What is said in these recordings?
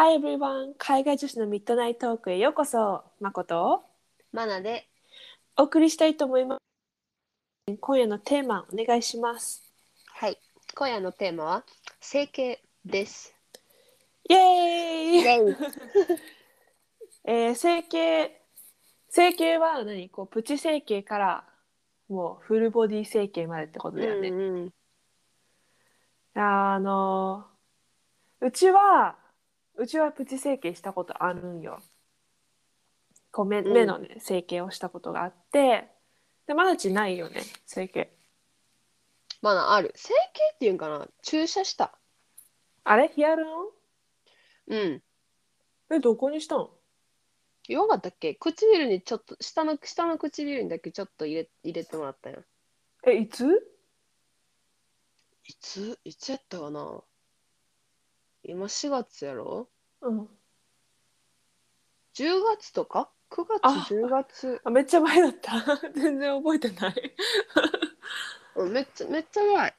Hi everyone! 海外女子のミッドナイトトークへようこそ。誠？をマナでお送りしたいと思います。今夜のテーマお願いします。はい今夜のテーマは整形ですイエーイ、イ えー整形整形は何？こうプチ整形からもうフルボディ整形までってことだよね。うんうんあのうちはうちはプチ整形したことあるんよ。こう目うん。目のね整形をしたことがあって。でまだちないよね整形。マナある。整形っていうんかな？注射した。あれ？ヒアルロン？うん。えどこにしたのよかったっけ？唇にちょっと下の下の唇にだけちょっと入れ入れてもらったやんえいつ？いつ？いつやったかな？今4月やろ？うん。10月とか？9月あ。10月。あめっちゃ前だった。全然覚えてない。うんめっちゃめっちゃ前。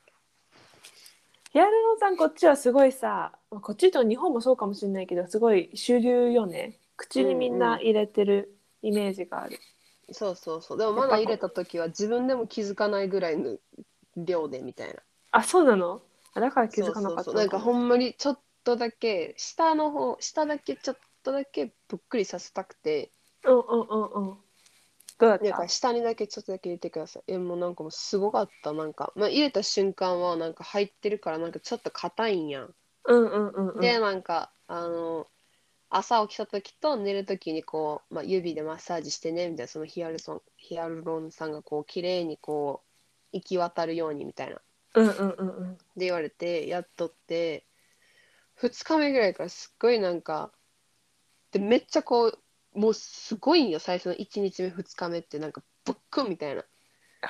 ヒアルロン酸こっちはすごいさまあこっちと日本もそうかもしれないけどすごい主流よね。口にみんな入れてるイメージがある、そうそうそう。でもやっぱマナ入れた時は自分でも気づかないぐらいの量でみたいな。あそうなの？あだから気づかなかったそうそうそう。なんかほんんまにちょっとだけ下の方下だけちょっとだけぷっくりさせたくて。うんうんうんうん。どうだった？なんか下にだけちょっとだけ入れてください。えもうなんかもうすごかった。なんか、まあ、入れた瞬間はなんか入ってるからなんかちょっと硬いんやん、うんうんうんうん。でなんかあの朝起きた時と寝る時にこう、まあ、指でマッサージしてねみたいなそのヒアルソンヒアルロン酸がこう綺麗にこう行き渡るようにみたいな。うんうんうんうん。で言われてやっとって2日目ぐらいからすっごいなんかでめっちゃこうもうすごいんよ最初の1日目2日目ってなんかブックンみたいな。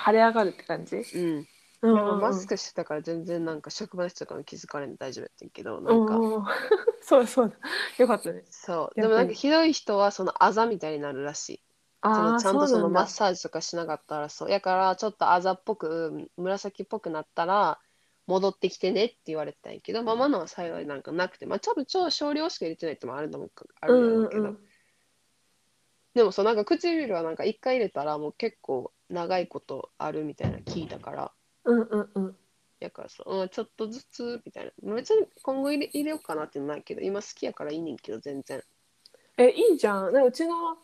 腫れ上がるって感じ？うん。うん。でもマスクしてたから全然なんか職場の人とかも気づかれんで大丈夫やってんけどなんか。そうだそう。だよかったね。そう。でもなんかひどい人はそのあざみたいになるらしい。そのちゃんとそのマッジサージとかしなかったらそう。やからちょっとあざっぽく紫っぽくなったら戻ってきてねって言われてたんやけど、まあ、マナは幸いなんかなくて、まあ、多分超少量しか入れてないってのもあると思うあるんやろうけど、うんうんうんでもそうなんか唇はなんか一回入れたらもう結構長いことあるみたいなの聞いたから。うんうんうん。やからそう、うん、ちょっとずつみたいな。別に今後入れ入れようかなってないけど今好きやからいいねんけど全然。えいいじゃん。うちの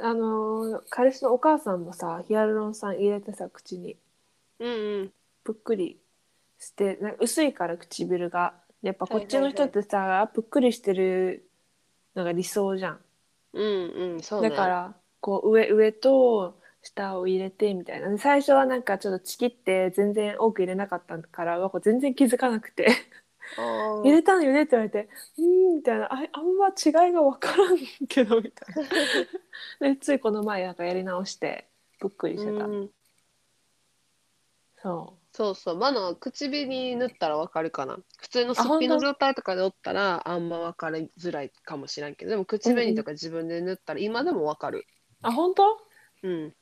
あのー彼氏のお母さんもさヒアルロン酸入れてさ口に。うんうん。ぷっくりしてなんか薄いから唇が。やっぱこっちの人ってさ、ぷっくりしてるのが理想じゃん、うんうんそうね。だからこう上上と下を入れてみたいな。で最初はなんかちょっとちきって全然多く入れなかったからわこ全然気づかなくて。入れたのよねって言われて「うーん」みたいな。ああんま違いが分からんけどみたいな。でついこの前なんかやり直してぷっくりしてた、うん。そそうそう、マナは唇に塗ったらわかるかな。普通のすっぴんの状態とかでおったらあんまわかりづらいかもしれんけど、でも口紅とか自分で塗ったら今でもわかる。うあ本当？うん。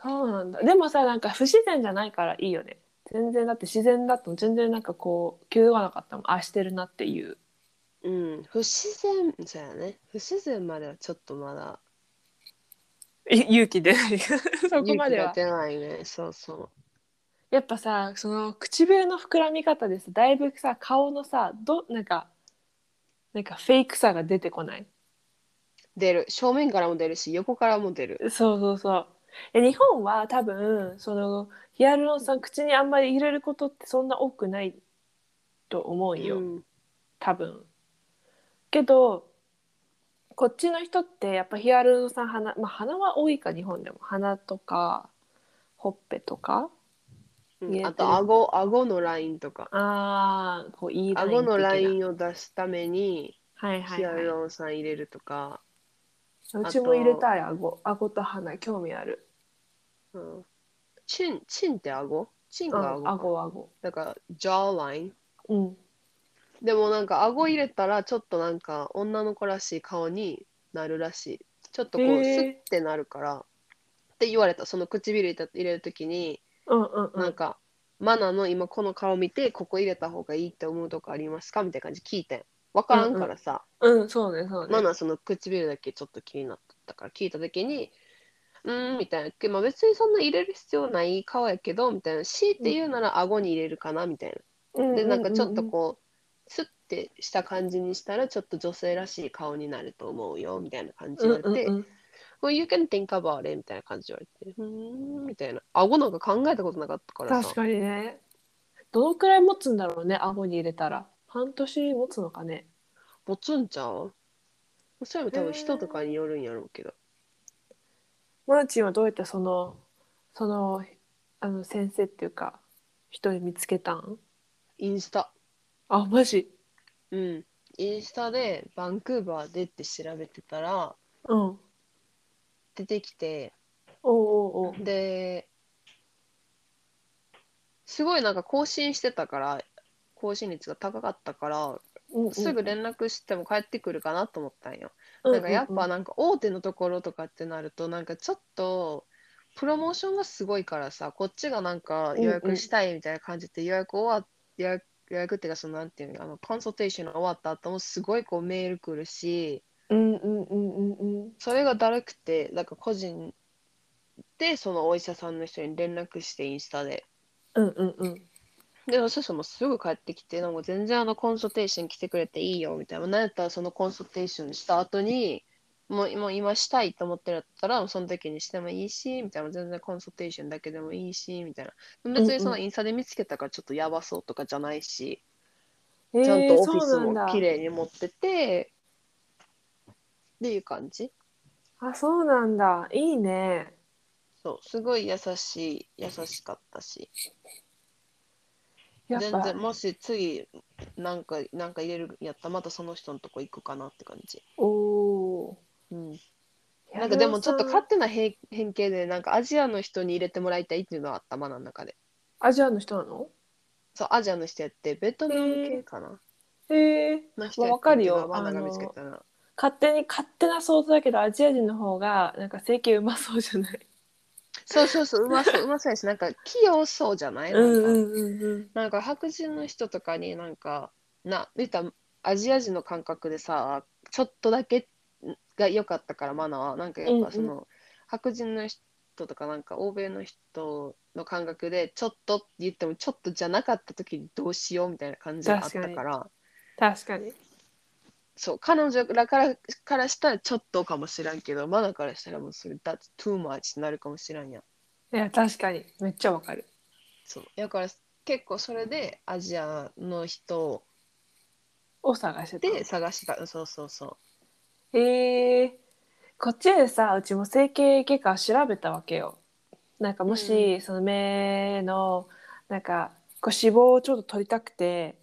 そうなんだ。でもさなんか不自然じゃないからいいよね。全然だって自然だと全然なんかこう気づかなかったもん。あしてるなっていう。うん。不自然、そうやね。不自然まではちょっとまだ。い勇気出ない。そこまでは。勇気が出ないね。そうそやっぱさその唇の膨らみ方でさだいぶさ顔のさどなんかなんかフェイクさが出てこない？う出る。正面からも出るし、横からも出る。そうそうそうえ日本は多分そのヒアルロン酸口にあんまり入れることってそんな多くないと思うよ、うん。多分けどこっちの人ってやっぱヒアルロン酸鼻まあ鼻は多いか日本でも鼻とかほっぺとかあと、顎、顎のラインとか。あーこういいライン顎のラインを出すために、はいはいヒアルはいロン酸入れるとか、うちも入れたい顎顎と鼻興味あるうん。チン、チンって顎？チンうんが顎か。顎顎だから、ジャーライン。うんでもなんか顎入れたらちょっとなんか女の子らしい顔になるらしい。ちょっとこうスッてなるからって言われた。その唇入れた入れるときにうんうんうん。なんか、マナの今この顔見てここ入れた方がいいって思うとこありますかみたいな感じ聞いてん。分からんからさ、うんそうねそうね。マナその唇だけちょっと気になったから聞いた時にうーんみたいな、まあ、別にそんな入れる必要ない顔やけどみたいな。強いて言うなら顎に入れるかなみたいな。でなんかちょっとこうスッてした感じにしたらちょっと女性らしい顔になると思うよみたいな感じうんで言われて、うんうん Well, you can think about it みたいな感じで言われて、うーんみたいな。顎なんか考えたことなかったからさ。確かにねどのくらい持つんだろうね顎に入れたら半年持つのかね持つんちゃう？それも多分人とかによるんやろうけど。マーチンはどうやってそのそのあの先生っていうか人に見つけたん？インスタ。あマジ？うん。インスタでバンクーバーでって調べてたらうん出てきて、おうおうおう。で、すごいなんか更新してたから、更新率が高かったから、うんうん。すぐ連絡しても帰ってくるかなと思ったんよ。うんなんかやっうんぱなんか大手のところとかってなるとなんかちょっとプロモーションがすごいからさこっちがなんか予約したいみたいな感じで予約終わっ予約予約っていうかそのなんていうのあのコンサルテーションが終わった後もすごいこうメール来るしうんうんうんうんうん。それがだるくてなんか個人でそのお医者さんの人に連絡してインスタで。うんうんうん。でそしたらもうすぐ帰ってきてなんか全然あのコンサルテーション来てくれていいよみたいな。なんやったらそのコンサルテーションした後にもうもう今したいと思ってるんだったらその時にしてもいいしみたいな。全然コンサルテーションだけでもいいしみたいな。別にそのインスタで見つけたからちょっとやばそうとかじゃないし、えちゃんとーオフィスも綺麗に持っててっていう感じ？あそうなんだ。いいね。そうすごい優しい優しかったし。やっぱ。全然もし次なんかなんか入れるんやったらまたその人のとこ行くかなって感じ。おおうん。ーなんかでもちょっとか勝手な偏偏見でなんかアジアの人に入れてもらいたいっていうのは頭の中で。アジアの人なの？そう、アジアの人やって、ベトナム系かな、へえの人やわかるよ。バナが見つけたら。勝手に勝手な想像だけどアジア人の方がなんか整形うまそうじゃない？そうそうそう、うまそう、うまそうやし、なんか器用そうじゃない？なんか,、うんうんなんか白人の人とかになんか、な、言ったらアジア人の感覚でさ、ちょっとだけが良かったから、マナは。なんかやっぱその、うん白人の人とかなんか欧米の人の感覚で、ちょっとって言ってもちょっとじゃなかった時にどうしようみたいな感じがあった確かから、確かにそう、彼女らからからしたらちょっとかもしらんけど、マナからしたらもうそれ、that's too much になるかもしらんやん。いや確かに。めっちゃわかる。そう。だから結構それでアジアの人を探してた。で探した。そうそうそへえ。こっちでさうちも整形外科調べたわけよ。なんかもし、その目のなんかこう脂肪をちょっと取りたくて。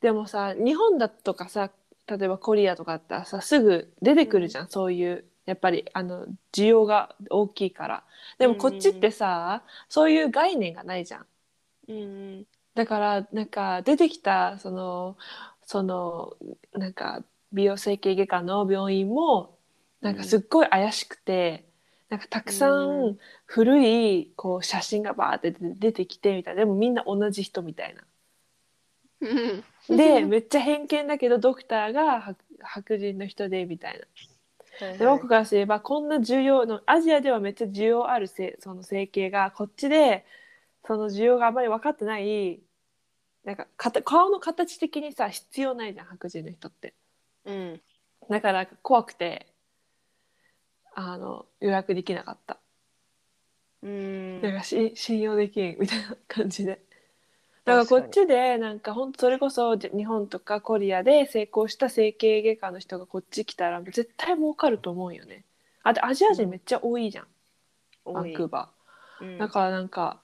でもさ日本だとかさ例えばコリアとかだったらさすぐ出てくるじゃん、そういうやっぱりあの需要が大きいからでもこっちってさ、そういう概念がないじゃんう。うんだからなんか出てきたそのそのなんか美容整形外科の病院もなんかすっごい怪しくて、なんかたくさうん古いこう写真がバーって出出てきてみたいなでもみんな同じ人みたいな。うん。でめっちゃ偏見だけどドクターが白白人の人でみたいな。はいで僕からすればこんな需要のアジアではめっちゃ需要あるせその整形がこっちでその需要があまり分かってないなんかかた顔の形的にさ必要ないじゃん白人の人ってうん。だから怖くてあの予約できなかったうん。なんかし信用できんみたいな感じでだからこっちでなんかほんとそれこそじ日本とかコリアで成功した整形外科の人がこっち来たら絶対儲かると思うよね。あとアジア人めっちゃ多いじゃん、バンクーバうん。ーだからなんか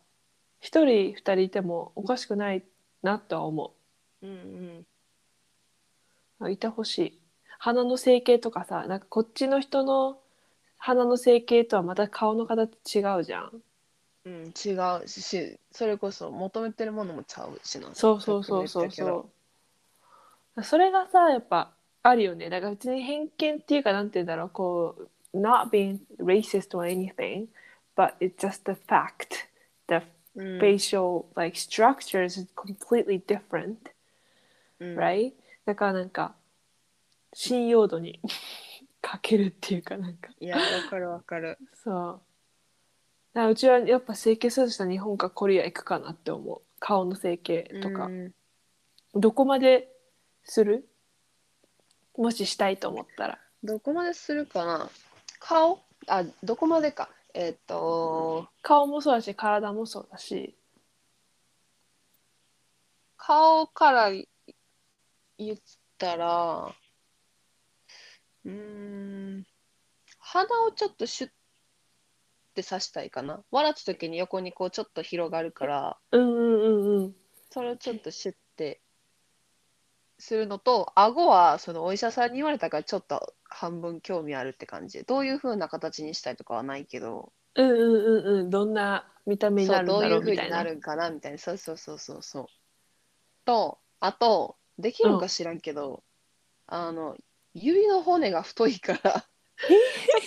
一人二人いてもおかしくないなとは思う。んういてほしい。鼻の整形とかさなんかこっちの人の鼻の整形とはまた顔の形違うじゃんうん。うん、違うし、それこそ求めてるものもちゃうしな。そうそうそうそうさっきも言ったけどそう。それがさやっぱあるよね。だから別に偏見っていうかなんて言うんだろう。こう not being racist or anything but it's just the fact the うん。facial like structures is completely different うん。right? だからなんか信用度に かけるっていうかなんか。いやわかるわかる。そうらうちはやっぱ整形するとしたら日本かコリア行くかなって思う。顔の整形とか、うん。どこまでする？もししたいと思ったら。どこまでするかな？顔？あどこまでか。えっ、と。顔もそうだし体もそうだし。顔から言ったらうーん鼻をちょっとシュッて刺したいかな。笑った時に横にこうちょっと広がるからうんうんうんうんそれをちょっとシュッてするのと顎はそのお医者さんに言われたからちょっと半分興味あるって感じ。どういう風な形にしたいとかはないけど。うんうんうんうんどんな見た目になるんだそうどういうろうみたいな。風になるんかなみたいな。そうそうそうそうそう。とあとできるんか知らんけど、あの指の骨が太いから。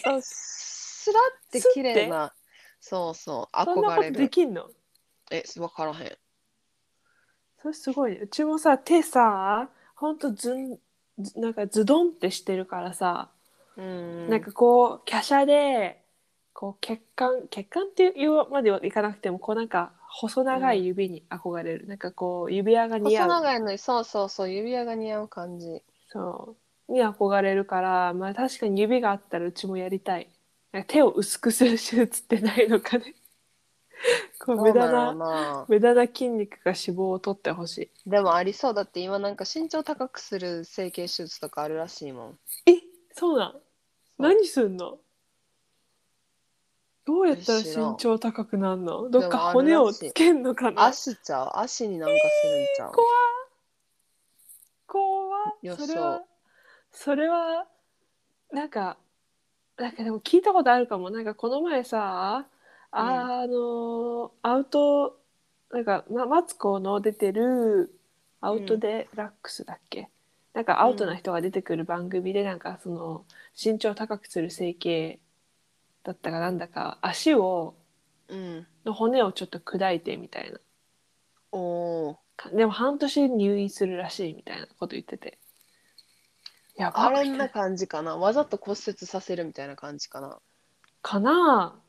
ちょっとスラって綺麗なそうそうそんなことできんの？え分からへん。それすごいね。うちもさ手さほんとずんずなんかズドンってしてるからさ、うん。なんかこう華奢でこう血管血管っていうまではいかなくてもこうなんか細長い指に憧れる、なんかこう指輪が似合う。細長いのにそうそうそう指輪が似合う感じ。そう。に憧れるからまあ確かに指があったらうちもやりたい手を薄くする手術ってないのかね。こう無駄なな無駄な筋肉が脂肪を取ってほしい。でもありそう。だって今なんか身長高くする整形手術とかあるらしいもん。えそうなん。何すんの？どうやったら身長高くなるの？どっか骨をつけんのかな？足ちゃう？足になんかするんちゃう、怖怖予それは想それはなんかなんかでも聞いたことあるかも。なんかこの前さあのアウトなんか、ま、マツコの出てるアウトデラックスだっけ、なんかアウトな人が出てくる番組でなんかその身長高くする整形だったかなんだか足をうん。の骨をちょっと砕いてみたいな。おー。かでも半年入院するらしいみたいなこと言っててやば。あれんな感じかな。わざと骨折させるみたいな感じかな。かな。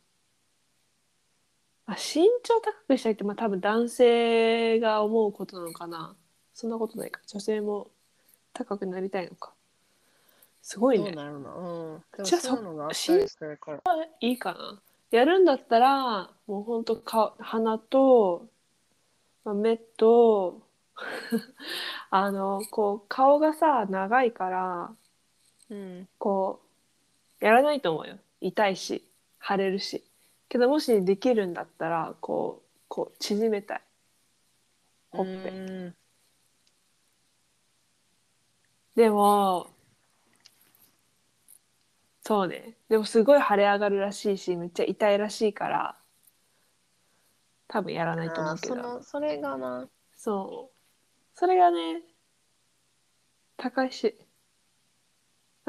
あ身長高くしたいってまあ多分男性が思うことなのかな。そんなことないか。女性も高くなりたいのか。すごいね。どうなるの？うん。でもじゃあそういうのがあったりするからいいかな。やるんだったらもうほんとか鼻と、まあ、目と あのこう顔がさ長いからうん。こうやらないと思うよ。痛いし腫れるし。けどもしできるんだったらこうこう縮めたい。ほっぺ。うん。でもそうね。でもすごい腫れ上がるらしいしめっちゃ痛いらしいから多分やらないと思あーうけど。そのそれがな。そうそれがね高いし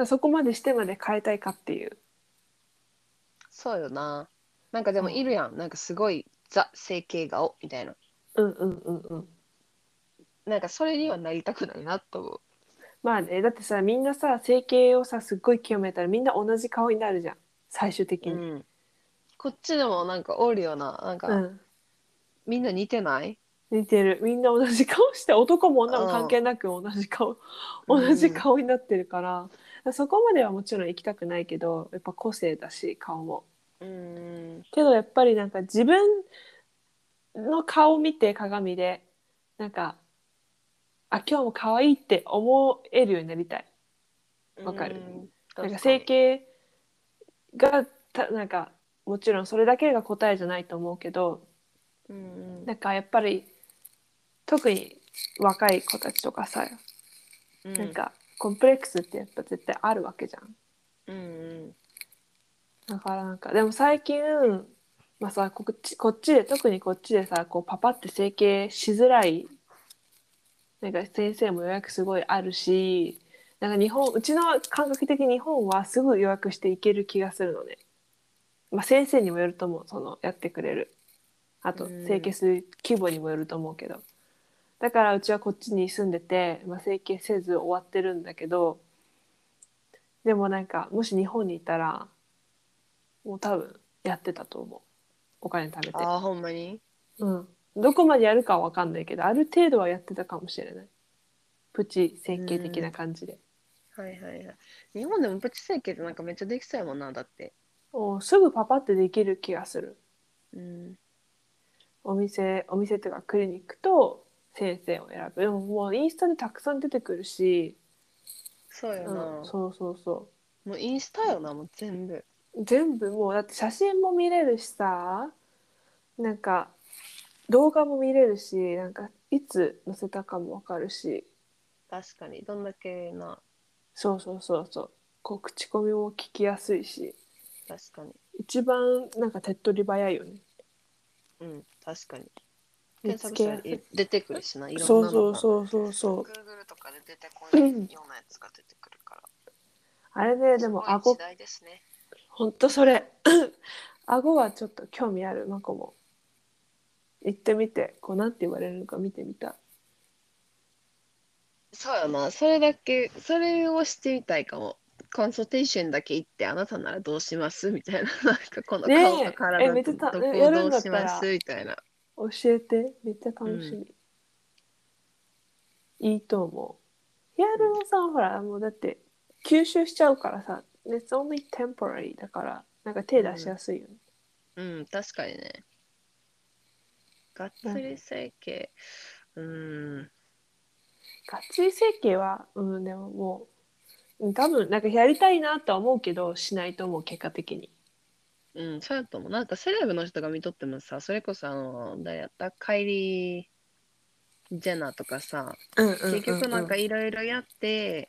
そこまでしてまで変えたいかっていう。そうよな。なんかでもいるやん。なんかすごいザ整形顔みたいな。うんうんうんうん。なんかそれにはなりたくないなと思う。まあねだってさみんなさ整形をさすっごい極めたらみんな同じ顔になるじゃん。最終的に、うん。こっちでもなんかおるよな。なんか、うん。みんな似てない？似てる。みんな同じ顔して男も女も関係なく同じ顔、うん。同じ顔になってるから、そこまではもちろん行きたくないけどやっぱ個性だし顔も。うん。けどやっぱりなんか自分の顔を見て鏡でなんかあ今日も可愛いって思えるようになりたい。わかる？うん。なんか整形がたなんかもちろんそれだけが答えじゃないと思うけどうん。なんかやっぱり特に若い子たちとかさ、うんなんかコンプレックスってやっぱ絶対あるわけじゃん。うんだからなんかでも最近まあさこっちこっちで特にこっちでさこうパパって整形しづらいなんか先生も予約すごいあるしなんか日本うちの感覚的に日本はすぐ予約していける気がするのね。まあ先生にもよると思うそのやってくれる。あとうん整形する規模にもよると思うけど。だからうちはこっちに住んでて、まあ、整形せず終わってるんだけどでもなんかもし日本にいたらもう多分やってたと思う。お金貯めて。ああ、ほんまに？うん。どこまでやるかは分かんないけどある程度はやってたかもしれない。プチ整形的な感じで、はいはいはい。日本でもプチ整形ってなんかめっちゃできそうやもんな、だって。おすぐパパってできる気がする。うん。お店お店っていうかクリニックと先生を選ぶでももうインスタでたくさん出てくるし、そうよな。うん、そうそうそもうインスタよな、もう全部。う全部もうだって写真も見れるしさなんか動画も見れるしなんかいつ載せたかも分かるし確かに。どんだけな。そうそうそうそうこう口コミも聞きやすいし確かに。一番なんか手っ取り早いよねうん、確かに。見検索つけや出てくるしな、いろんなそうのが。そうそうそうそう Google とかで出てこないようなやつが出てくるから。あれねですもごい顎。時代ですね。ほんとそれ。顎はちょっと興味あるマコも。行ってみてこうなんて言われるのか見てみた。そうやな、それだけ、それをしてみたいかも。コンサルテーションだけ行って、あなたならどうします？みたいな。なんかこの顔とえ体めっちゃた。とどこやるをどうします？みたいな。教えてめっちゃ楽しみ、いいと思うヒアルロンさんほらもうだって吸収しちゃうからさ It's only temporary だからなんか手出しやすいよね、うん、確かにね。がっつり整形。うん。がっつり整形はうんでももううん多分なんかやりたいなとは思うけどしないと思う結果的にうん、そうやと思う。なんかセレブの人が見とってもさ、それこそあの、誰やったカイリー・ジェナーとかさ、結局なんかいろいろやって、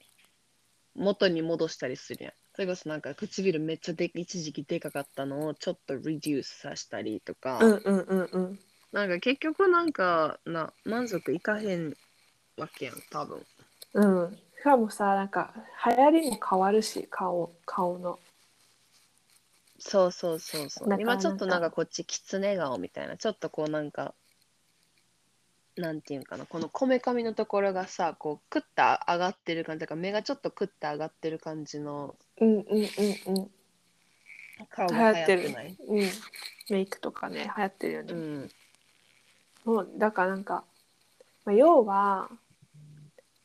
元に戻したりするやん。それこそなんか唇めっちゃで一時期でかかったのをちょっとリデュースさせたりとか、うんうんうんうんなんか結局なんかな満足いかへんわけやん、多分。うんしかもさなんか流行りも変わるし顔顔のそうそうそうそう。なんか今ちょっとなんかこっちきつね顔みたいな、ちょっとこうなんか、なんていうんかな、このこめかみのところがさ、こうクッと上がってる感じだから目がちょっとクッと上がってる感じのうんうんうんうん流顔が行ってる流行ってない。うんメイクとかね流行ってるよね、うん。もうだからなんか、まあ、要は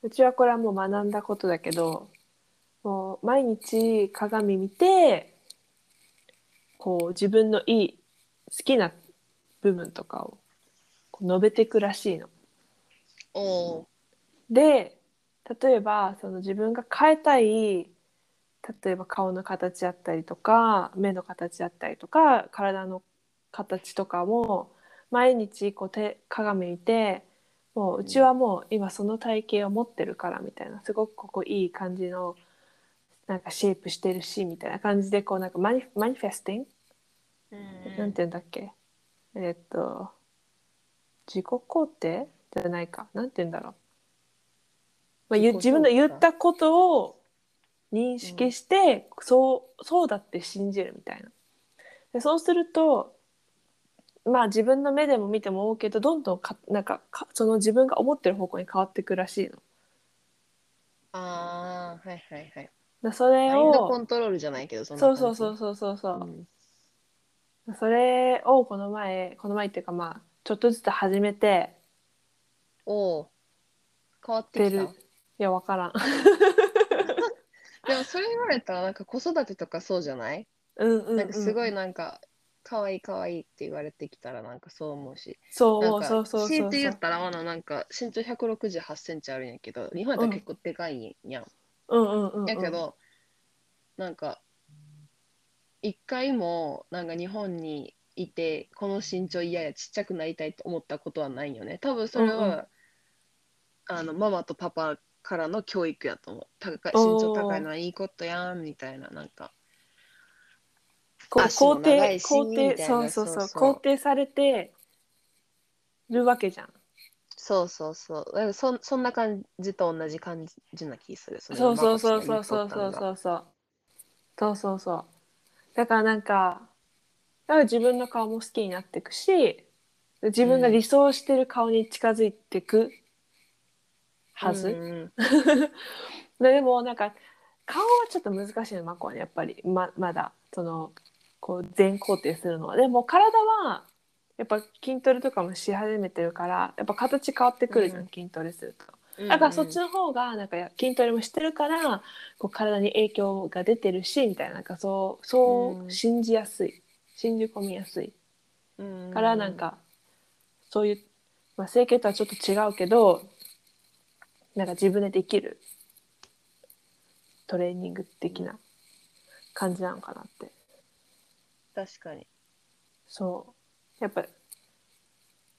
うちはこれはもう学んだことだけどもう毎日鏡見てこう自分のいい好きな部分とかをこう述べていくらしいの。おーで例えばその自分が変えたい例えば顔の形だったりとか目の形だったりとか体の形とかも毎日こう手鏡見てもううちはもう今その体型を持ってるからみたいなすごくここいい感じのなんかシェイプしてるしみたいな感じでこうなんかマニマニフェスティング、なんて言うんだっけ？えっと自己肯定？じゃないか。なんて言うんだろう、まあ、ゆ自分の言ったことを認識して、そうそうだって信じるみたいな。でそうするとまあ自分の目でも見ても思うけどどんどんかなんかかその自分が思ってる方向に変わっていくらしいの。ああ、はいはいはい。でそれマインドコをントロールじゃないけど、そんなそうそうそうそうそうそう、うんそれをこの前この前っていうかまあちょっとずつ始めておー変わってきた？いやわからん。でもそれ言われたらなんか子育てとかそうじゃない？うんうん、うん、なんかすごいなんか可愛い可愛いって言われてきたらなんかそう思うし。そうそうそうそう強いて言そうったらまだなんか身長168センチあるんやけど日本やったら結構でかいんやん、うんうんうんうん。やけどなんか一回もなんか日本にいてこの身長嫌やちっちゃくなりたいと思ったことはないよね。多分それは、うんうん。あのママとパパからの教育やと思う。高身長高いのはいいことやんみたいな。なんか肯定肯定そうそうそう肯定されてるわけじゃん。そうそうそう。だからそそんな感じと同じ感じな気する。のそうそうそうそうマそうそうそうそうそうそうだからなんかだから自分の顔も好きになっていくし自分が理想してる顔に近づいていくはず、で でもなんか顔はちょっと難しいのマコはねやっぱり。ままだ。そのこう全肯定するのは。でも体はやっぱ筋トレとかもし始めてるからやっぱ形変わってくるじゃん、うん。筋トレするとだからそっちのの方がなんか筋トレもしてるからこう体に影響が出てるしみたいななんかそうそううん信じやすい。信じ込みやすいからなんかそういう、まあ、整形とはちょっと違うけどなんか自分でできるトレーニング的な感じなのかなって。確かに。そう。やっぱ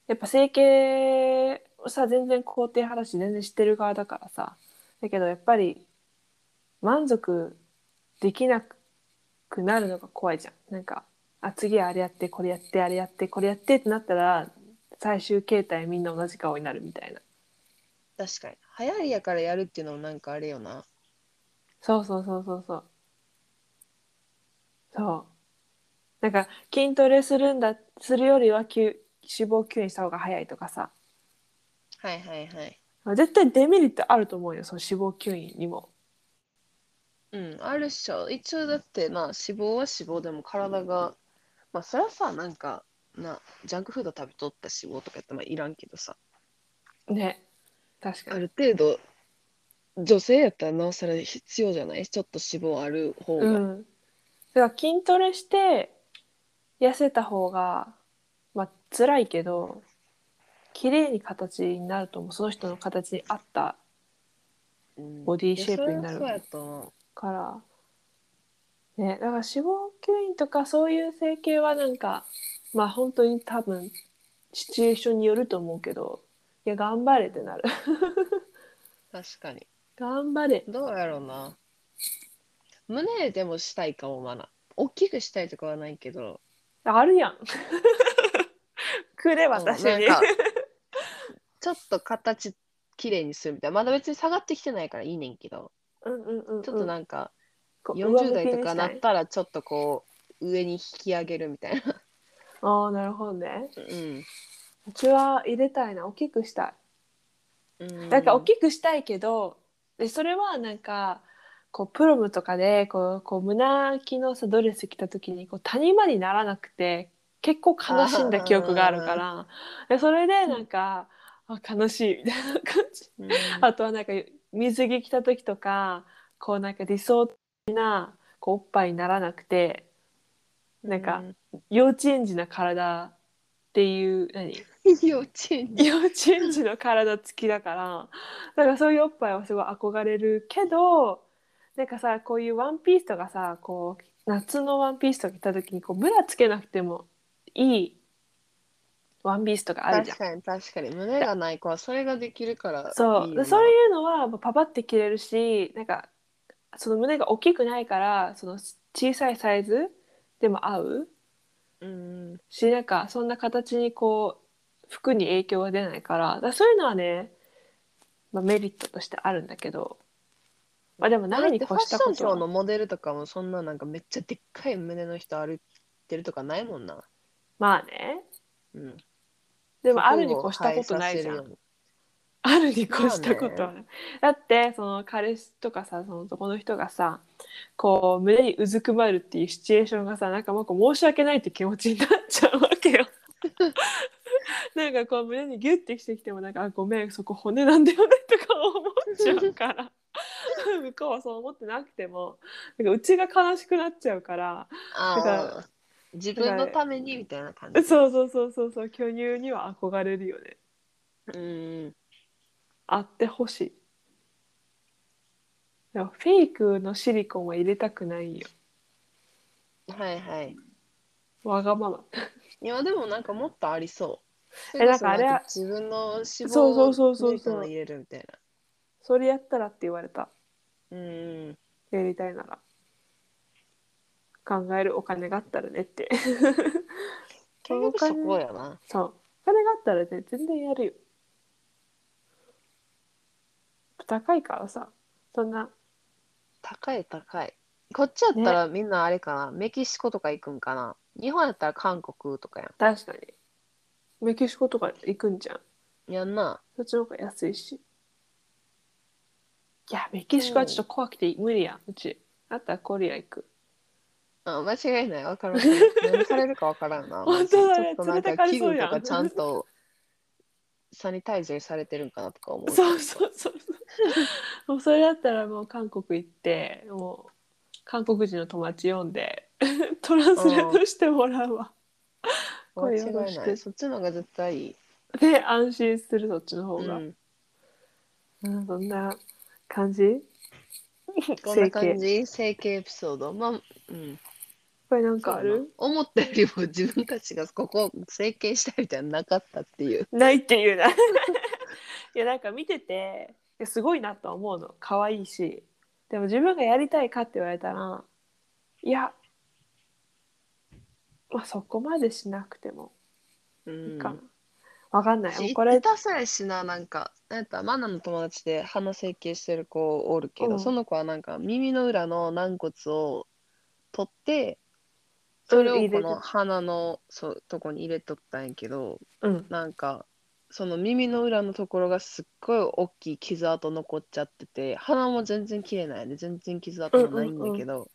やっぱ整形をさ全然肯定派だし全然知ってる側だからさ。だけどやっぱり満足できなくなるのが怖いじゃん。なんかあ次はあれやってこれやってあれやってこれやってってなったら最終形態みんな同じ顔になるみたいな。確かに。流行りやからやるっていうのもなんかあれよな。そうそうそうそうそう。そう。なんか筋トレするんだするよりは吸脂肪吸引した方が早いとかさはいはいはい。絶対デメリットあると思うよその脂肪吸引にも。うんあるっしょ。一応だってまあ脂肪は脂肪でも体がまあそれはさなんかなジャンクフード食べとった脂肪とかやったらまあいらんけどさ。ね。確かに。ある程度女性やったらなおさら必要じゃない？ちょっと脂肪ある方が、うん。だから筋トレして痩せた方がまあ辛いけど綺麗に形になると思うその人の形に合ったうん。ボディシェイプになるいやそれはそうやと思からねだから脂肪吸引とかそういう整形はなんかまあ本当に多分シチュエーションによると思うけどいや頑張れってなる。う確かに。頑張れ。どうやろうな。胸でもしたいかもまだ。大きくしたいとかはないけど。あるやん。くれ私に。なんかちょっと形きれいにするみたいな。まだ別に下がってきてないからいいねんけど。うんうんうんうん。ちょっとなんかこう40代とかなったらちょっとこう上に引き上げるみたいな。ああなるほどね。うんうちは入れたいな大きくしたい。うん。だから大きくしたいけどでそれはなんかこうプロムとかでこうこう胸着のさドレス着た時にこう谷間にならなくて結構悲しんだ記憶があるから。でそれでなんか、あ悲しいみたいな感じ。うん。あとはなんか水着着た時とかこうなんか理想的なこうおっぱいにならなくてなんか幼稚園児な体っていう何？幼稚園児。幼稚園児の体つきだからだからそういうおっぱいはすごい憧れるけどなんかさこういうワンピースとかさこう夏のワンピースとか着た時にこうブラつけなくてもいいワンピースとかあるじゃん。確かに確かに。胸がない子はそれができるからそう。そういうのはパパって着れるしなんかその胸が大きくないからその小さいサイズでも合う。うん。しなんかそんな形にこう服に影響が出ないから。だそういうのはね、まあ、メリットとしてあるんだけど、まあ、でも何にてファッシ越したことョンショーのはモデルとかもそんななんかめっちゃでっかい胸の人歩いてるとかないもんな。まあね。うん。でもあるに越したことないじゃん。あるに越したことはない、だってその彼氏とかさその男の人がさこう胸にうずくまるっていうシチュエーションがさなんかもうこう申し訳ないって気持ちになっちゃうわけよ。なんかこう胸にギュッてしてきてもなんかあごめんそこ骨なんだよねとか思っちゃうから 向こうはそう思ってなくてもなんかうちが悲しくなっちゃうからだかああ。自分のためにみたいな感じ。そうそうそうそうそう巨乳には憧れるよねうん。あってほしいでもフェイクのシリコンは入れたくないよはいはい。わがままいや、でもなんかもっとありそう。えなんかあれはそれこそなんか自分の脂肪そうそうそうそう抜いたの入れるみたいな。それやったらって言われたうん。やりたいなら考えるお金があったらねって。結局そこやな。そう。お金があったらね全然やるよ。高いからさ。そんな。高い高い。こっちやったらみんなあれかな、メキシコとか行くんかな。日本やったら韓国とかや確かに。メキシコとか行くんじゃん。ん。やんな。そっちの方が安いし。いやメキシコはちょっと怖くて無理や。んうち。あったらコリア行くあ間違いない。分からん何されるか分からんな。本当だね。ちょっとなんかか器具とかちゃんとサニタイザーされてるんかなとか思う。そうそうそう もうそれだったらもう韓国行ってもう韓国人の友達呼んで トランスレートしてもらうわ。間違声よろしくいない。そっちの方が絶対いい、で安心するそっちの方が、うん、うん、そんな感じ？こんな感じ？整形エピソード？まあうんこれなんかある？思ったよりも自分たちがここ整形したいみたいなのなかったっていう。ないっていうな。いやなんか見ててすごいなとは思うの。可愛いし。でも自分がやりたいかって言われたらいやまあそこまでしなくてもうんいいかな、わかんない。これ痛そうやしななんかなんやったらマナの友達で鼻整形してる子おるけど、うん。その子はなんか耳の裏の軟骨を取ってそれをこの鼻のそうとこに入れとったんやけどうん。なんかその耳の裏のところがすっごい大きい傷跡残っちゃってて鼻も全然綺麗なんやで全然傷跡もないんだけど、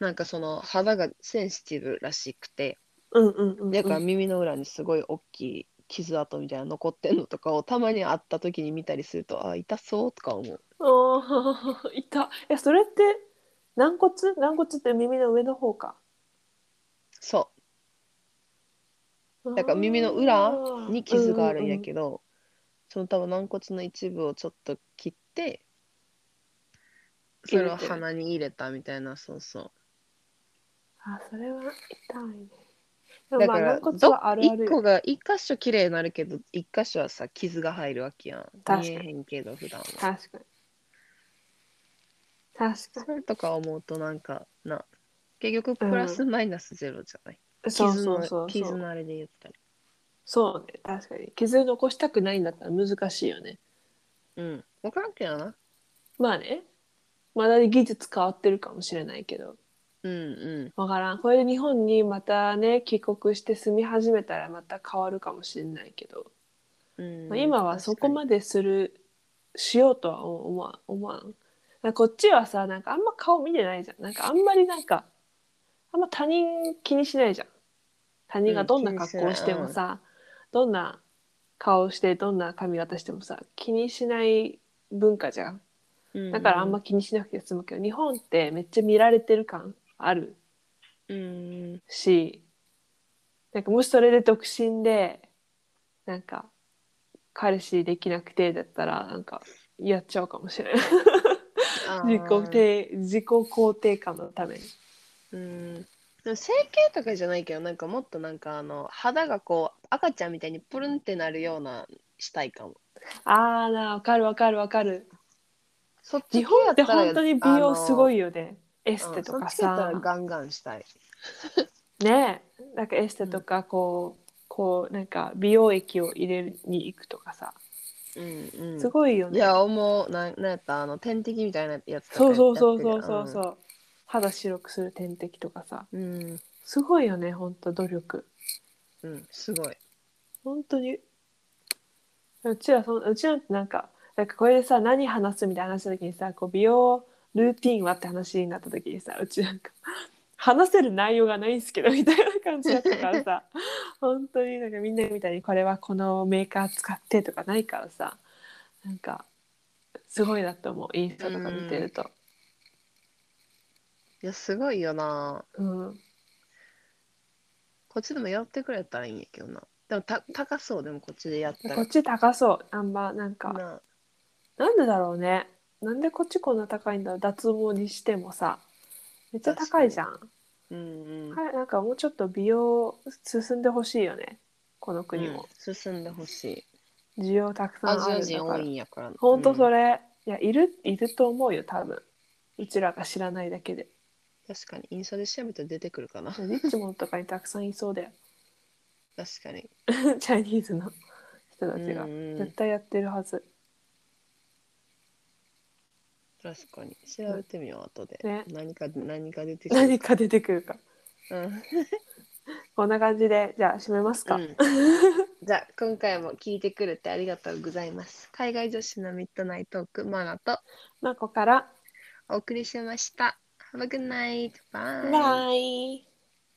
なんかその肌がセンシティブらしくてうんうんうんうん。だから耳の裏にすごい大きい傷跡みたいなの残ってんのとかをたまに会った時に見たりするとあ痛そうとか思う。おー いたえそれって軟骨？軟骨って耳の上の方かそう。だから耳の裏に傷があるんやど、けど、その多分軟骨の一部をちょっと切ってそれを鼻に入れたみたいなそうそう。あそれは痛いね。だからまあ軟骨どはあるある。一個が一箇所綺麗になるけど一箇所はさ傷が入るわけやん。見えへんけど普段は。確かに。確かそれとか思うとなんかな結局プラスマイナスゼロじゃない、にそう傷のそうそう。傷のあれで言ったりそうね。確かに。傷残したくないんだったら難しいよね。うん。分からんけどな。まあね。まだ技術変わってるかもしれないけど。うんうん。わからん。これで日本にまたね帰国して住み始めたらまた変わるかもしれないけど、うん。まあ、今はそこまでするしようとは思わん思わん。なんかこっちはさなんかあんま顔見てないじゃん。なんかあんまりなんかあんま他人気にしないじゃん。他人がどんな格好してもさ、どんな顔してどんな髪型してもさ気にしない文化じゃん。確だからあんま気にしなくて済むけど、日本ってめっちゃ見られてる感あるうん。しなんかもしそれで独身でなんか彼氏できなくてだったらなんかやっちゃうかもしれない。自己定自己肯定感のためにうん。整形とかじゃないけどなんかもっとなんかあの肌がこう赤ちゃんみたいにプルンってなるようなしたいかも。ああなわかるわかるわかる。そっち日本って本当に美容すごいいよね。エステとかさ。らガンガンしたい。ねえ。なんかエステとかこう、こうなんか美容液を入れに行くとかさ。うんうん。すごいよね、いや思う。なんなんやった？あの点滴みたいなやつとかそうそうそうそうそう。そう、肌白くする点滴とかさ。うん。すごいよねほんと努力。うんすごい。本当に。うちらそんうちなんてなんかなんかこれでさ何話すみたいな話した時にさこう美容ルーティンはって話になった時にさうちなんか話せる内容がないんすけどみたいな感じだったからさ。本当になんかみんなみたいにこれはこのメーカー使ってとかないからさ。なんかすごいなと思うインスタとか見てると。いやすごいよな。うん。こっちでもやってくれたらいいんやけどな。でもた高そうでもこっちでやったら。こっち高そう。あんまなんかななんでだろうね。なんでこっちこんな高いんだろう。脱毛にしてもさ。めっちゃ高いじゃん、うんうん、はい、なんかもうちょっと美容進んでほしいよね。この国も、うん進んでほしい。需要たくさんあアジア人多るんだから。いんやからほん。とそれ、れ、いやいるいると思うよ多分。うちらが知らないだけで確かにインスタで調べたら出てくるかな。リッチモンとかにたくさんいそうだよ。確かに。チャイニーズの人たちが。絶対やってるはず。確かに。調べてみよう後で、ね。何か何か出てくる何か出てくるか。うん。こんな感じでじゃあ締めますか、うん。じゃあ今回も聞いてくれてありがとうございます。海外女子のミッドナイトークマナと。まあここから。お送りしました。Have a good night. Bye. バイ